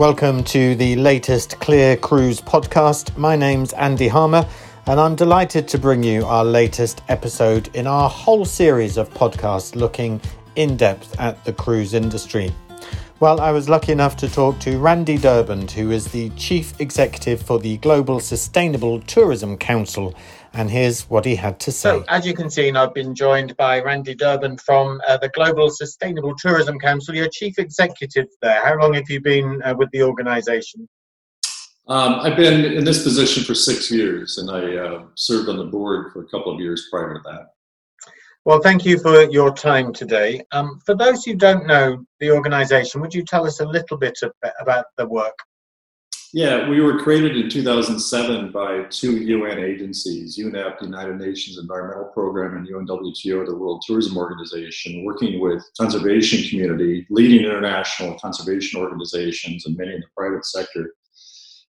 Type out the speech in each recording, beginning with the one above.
Welcome to the latest CLIA Cruise podcast. My name's Andy Harmer, and I'm delighted to bring you our latest episode in our whole series of podcasts looking in depth at the cruise industry. Well, I was lucky enough to talk to Randy Durband, who is the Chief Executive for the Global Sustainable Tourism Council and here's what he had to say. So, as you can see, I've been joined by Randy Durband from uh, the Global Sustainable Tourism Council. You're chief executive there. How long have you been uh, with the organisation? Um, I've been in this position for six years, and I uh, served on the board for a couple of years prior to that. Well, thank you for your time today. Um, for those who don't know the organisation, would you tell us a little bit about the work? Yeah, we were created in 2007 by two UN agencies, UNEP, the United Nations Environmental Program, and UNWTO, the World Tourism Organization, working with conservation community, leading international conservation organizations, and many in the private sector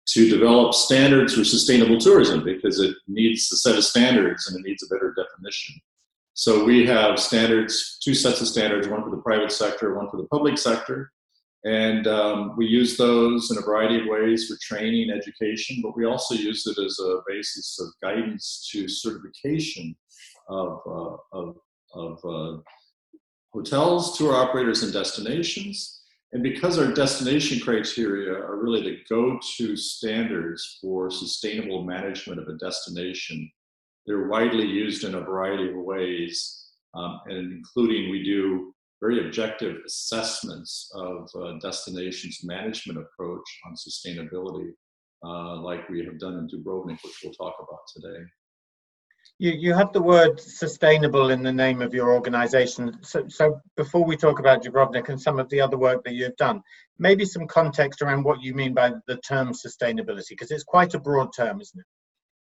to develop standards for sustainable tourism because it needs a set of standards and it needs a better definition. So we have standards, two sets of standards, one for the private sector, one for the public sector. And um, we use those in a variety of ways for training, education, but we also use it as a basis of guidance to certification of, uh, of, of uh, hotels, tour operators, and destinations. And because our destination criteria are really the go to standards for sustainable management of a destination, they're widely used in a variety of ways, um, and including we do very objective assessments of uh, destinations management approach on sustainability, uh, like we have done in Dubrovnik, which we'll talk about today. You, you have the word sustainable in the name of your organization. So, so before we talk about Dubrovnik and some of the other work that you've done, maybe some context around what you mean by the term sustainability, because it's quite a broad term, isn't it?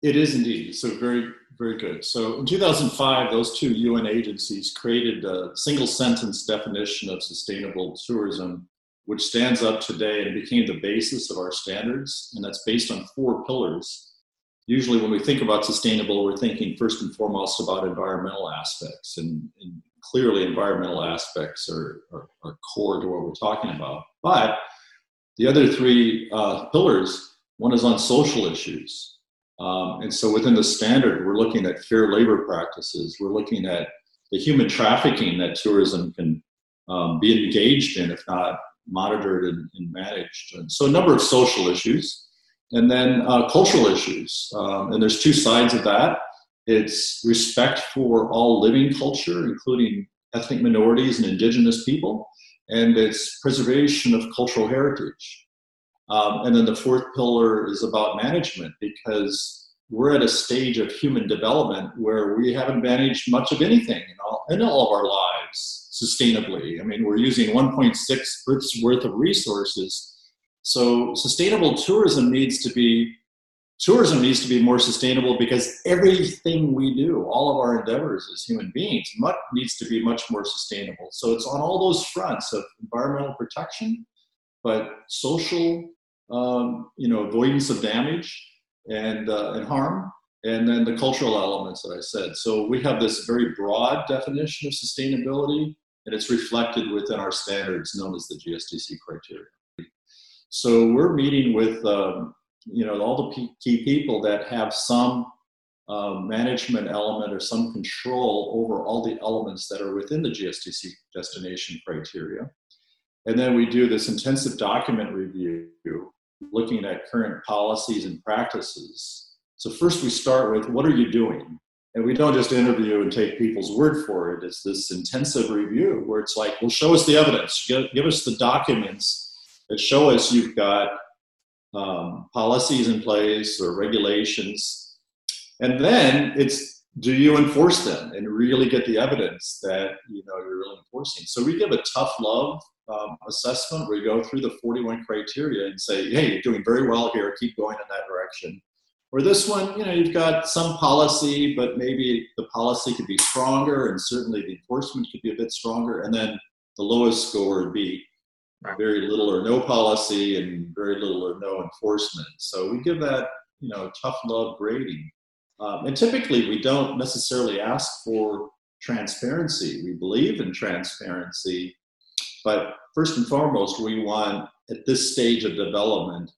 It is indeed. So very, very good. So in 2005, those two UN agencies created a single sentence definition of sustainable tourism, which stands up today and became the basis of our standards. And that's based on four pillars. Usually when we think about sustainable, we're thinking first and foremost about environmental aspects. And, and clearly environmental aspects are, are, are, core to what we're talking about. But the other three uh, pillars, one is on social issues um, and so within the standard, we're looking at fair labor practices. We're looking at the human trafficking that tourism can um, be engaged in, if not monitored and, and, managed. And so a number of social issues. And then uh, cultural issues. Um, and there's two sides of that. It's respect for all living culture, including ethnic minorities and indigenous people. And it's preservation of cultural heritage. Um, and then the fourth pillar is about management because we're at a stage of human development where we haven't managed much of anything in all, in all of our lives sustainably. I mean, we're using 1.6 Earth's worth of resources. So sustainable tourism needs to be tourism needs to be more sustainable because everything we do, all of our endeavors as human beings, much, needs to be much more sustainable. So it's on all those fronts of environmental protection, but social um, you know, avoidance of damage and, uh, and harm, and then the cultural elements that I said. So we have this very broad definition of sustainability, and it's reflected within our standards known as the GSTC criteria. So we're meeting with, um, you know, all the key people that have some uh, management element or some control over all the elements that are within the GSTC destination criteria. And then we do this intensive document review looking at current policies and practices. So first we start with what are you doing? And we don't just interview and take people's word for it. It's this intensive review where it's like, well, show us the evidence, give, us the documents that show us you've got um, policies in place or regulations. And then it's do you enforce them and really get the evidence that you know you're really enforcing? So we give a tough love um, assessment where you go through the 41 criteria and say, hey, you're doing very well here, keep going in that direction. Or this one, you know, you've got some policy, but maybe the policy could be stronger and certainly the enforcement could be a bit stronger. And then the lowest score would be very little or no policy and very little or no enforcement. So we give that, you know, tough love grading. Um, and typically we don't necessarily ask for transparency. We believe in transparency, but first and foremost, we want at this stage of development,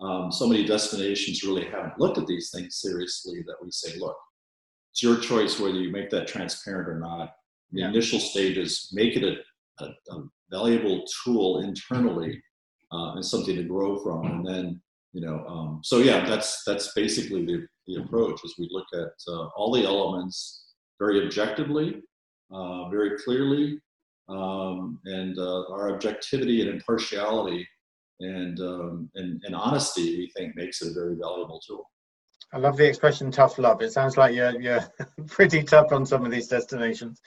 um, so many destinations really haven't looked at these things seriously that we say, look, it's your choice whether you make that transparent or not. The yeah. initial is make it a, a, a valuable tool internally uh, and something to grow from. And then, you know, um, so yeah, that's that's basically the, the approach as we look at uh, all the elements very objectively, uh, very clearly, um, and uh, our objectivity and impartiality and, um, and, and honesty, we think, makes it a very valuable tool. I love the expression tough love. It sounds like you're, you're pretty tough on some of these destinations.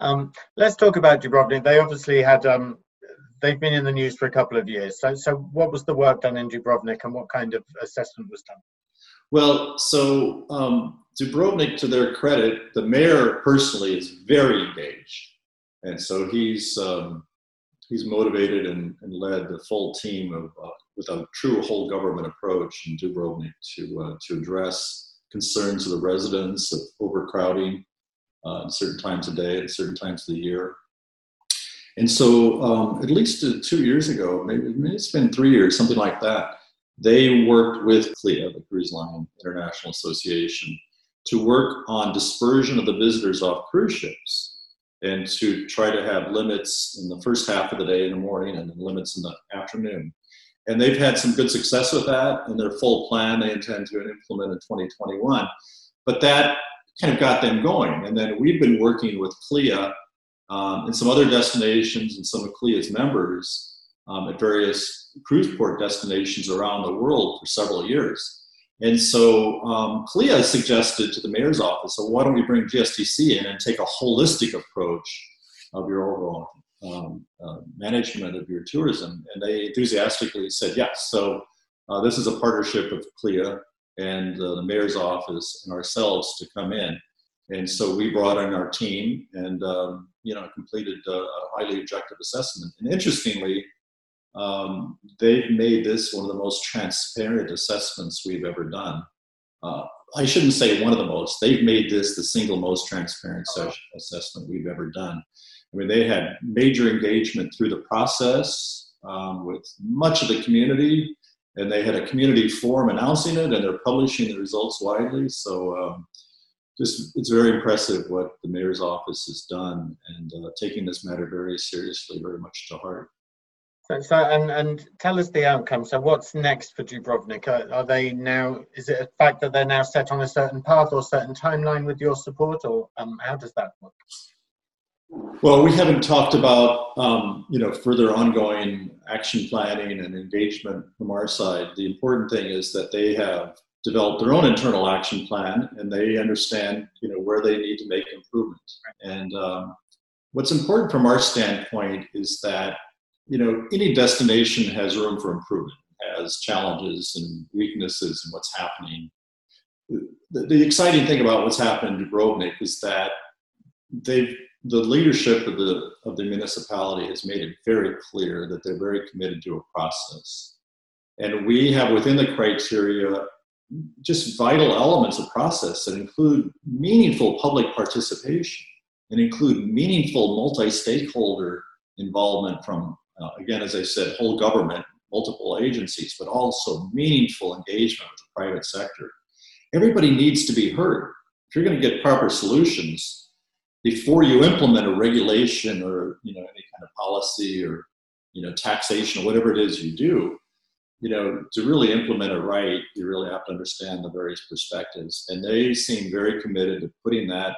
Um, let's talk about Dubrovnik. They obviously had, um, they've been in the news for a couple of years. So, so what was the work done in Dubrovnik and what kind of assessment was done? Well, so um, Dubrovnik, to their credit, the mayor personally is very engaged. And so he's, um, he's motivated and, and, led the full team of, uh, with a true whole government approach in Dubrovnik to, uh, to address concerns of the residents of overcrowding uh, at certain times of day, at certain times of the year. And so, um, at least two years ago, maybe, maybe, it's been three years, something like that, they worked with CLIA, the Cruise Line International Association, to work on dispersion of the visitors off cruise ships and to try to have limits in the first half of the day in the morning and limits in the afternoon. And they've had some good success with that in their full plan they intend to implement in 2021. But that kind of got them going. And then we've been working with CLIA um, and some other destinations and some of CLIA's members um, at various cruise port destinations around the world for several years. And so um, CLIA suggested to the mayor's office, so why don't we bring GSTC in and take a holistic approach of your overall um, uh, management of your tourism? And they enthusiastically said yes. So uh, this is a partnership of CLIA and uh, the mayor's office and ourselves to come in. And so we brought in our team and um, you know completed a highly objective assessment. And interestingly, um, they've made this one of the most transparent assessments we've ever done. Uh, I shouldn't say one of the most. They've made this the single most transparent assessment we've ever done. I mean, they had major engagement through the process um, with much of the community, and they had a community forum announcing it, and they're publishing the results widely. So, um, just it's very impressive what the mayor's office has done, and uh, taking this matter very seriously, very much to heart. So, so and and tell us the outcome. So, what's next for Dubrovnik? Are, are, they now? Is it a fact that they're now set on a certain path or certain timeline with your support, or um, how does that work? Well, we haven't talked about um, you know further ongoing action planning and engagement from our side. The important thing is that they have developed their own internal action plan and they understand you know where they need to make improvements. And um, what's important from our standpoint is that you know, any destination has room for improvement, has challenges and weaknesses and what's happening. The, the exciting thing about what's happened in Dubrovnik is that they've the leadership of the of the municipality has made it very clear that they're very committed to a process, and we have within the criteria just vital elements of process that include meaningful public participation and include meaningful multi-stakeholder involvement from uh, again, as I said, whole government, multiple agencies, but also meaningful engagement with the private sector. Everybody needs to be heard. If you're going to get proper solutions, before you implement a regulation or you know any kind of policy or you know taxation or whatever it is you do, you know to really implement it right, you really have to understand the various perspectives. And they seem very committed to putting that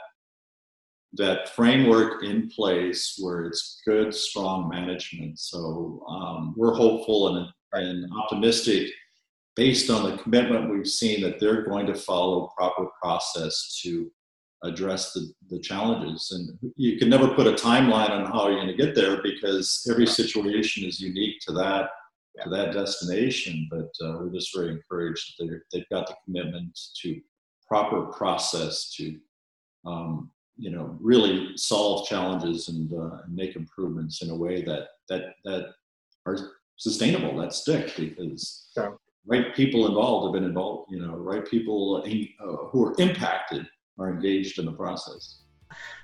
that framework in place where it's good, strong management. So um, we're hopeful and, and optimistic based on the commitment we've seen that they're going to follow proper process to address the, the challenges. And you can never put a timeline on how you're going to get there because every situation is unique to that to that destination. But uh, we're just very encouraged that they've got the commitment to proper process to um, you know really solve challenges and, uh, and make improvements in a way that that that are sustainable that stick because yeah. right people involved have been involved you know right people uh, who are impacted are engaged in the process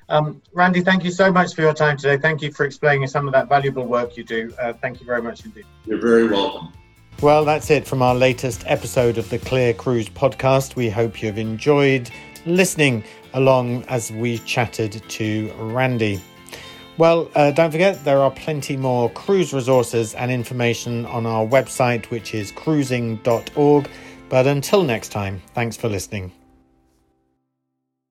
Um, Randy, thank you so much for your time today. Thank you for explaining some of that valuable work you do. Uh, thank you very much indeed. You're very welcome. Well, that's it from our latest episode of the CLIA Cruise podcast. We hope you've enjoyed listening along as we chatted to Randy. Well, uh, don't forget, there are plenty more cruise resources and information on our website, which is cruising.org. But until next time, thanks for listening.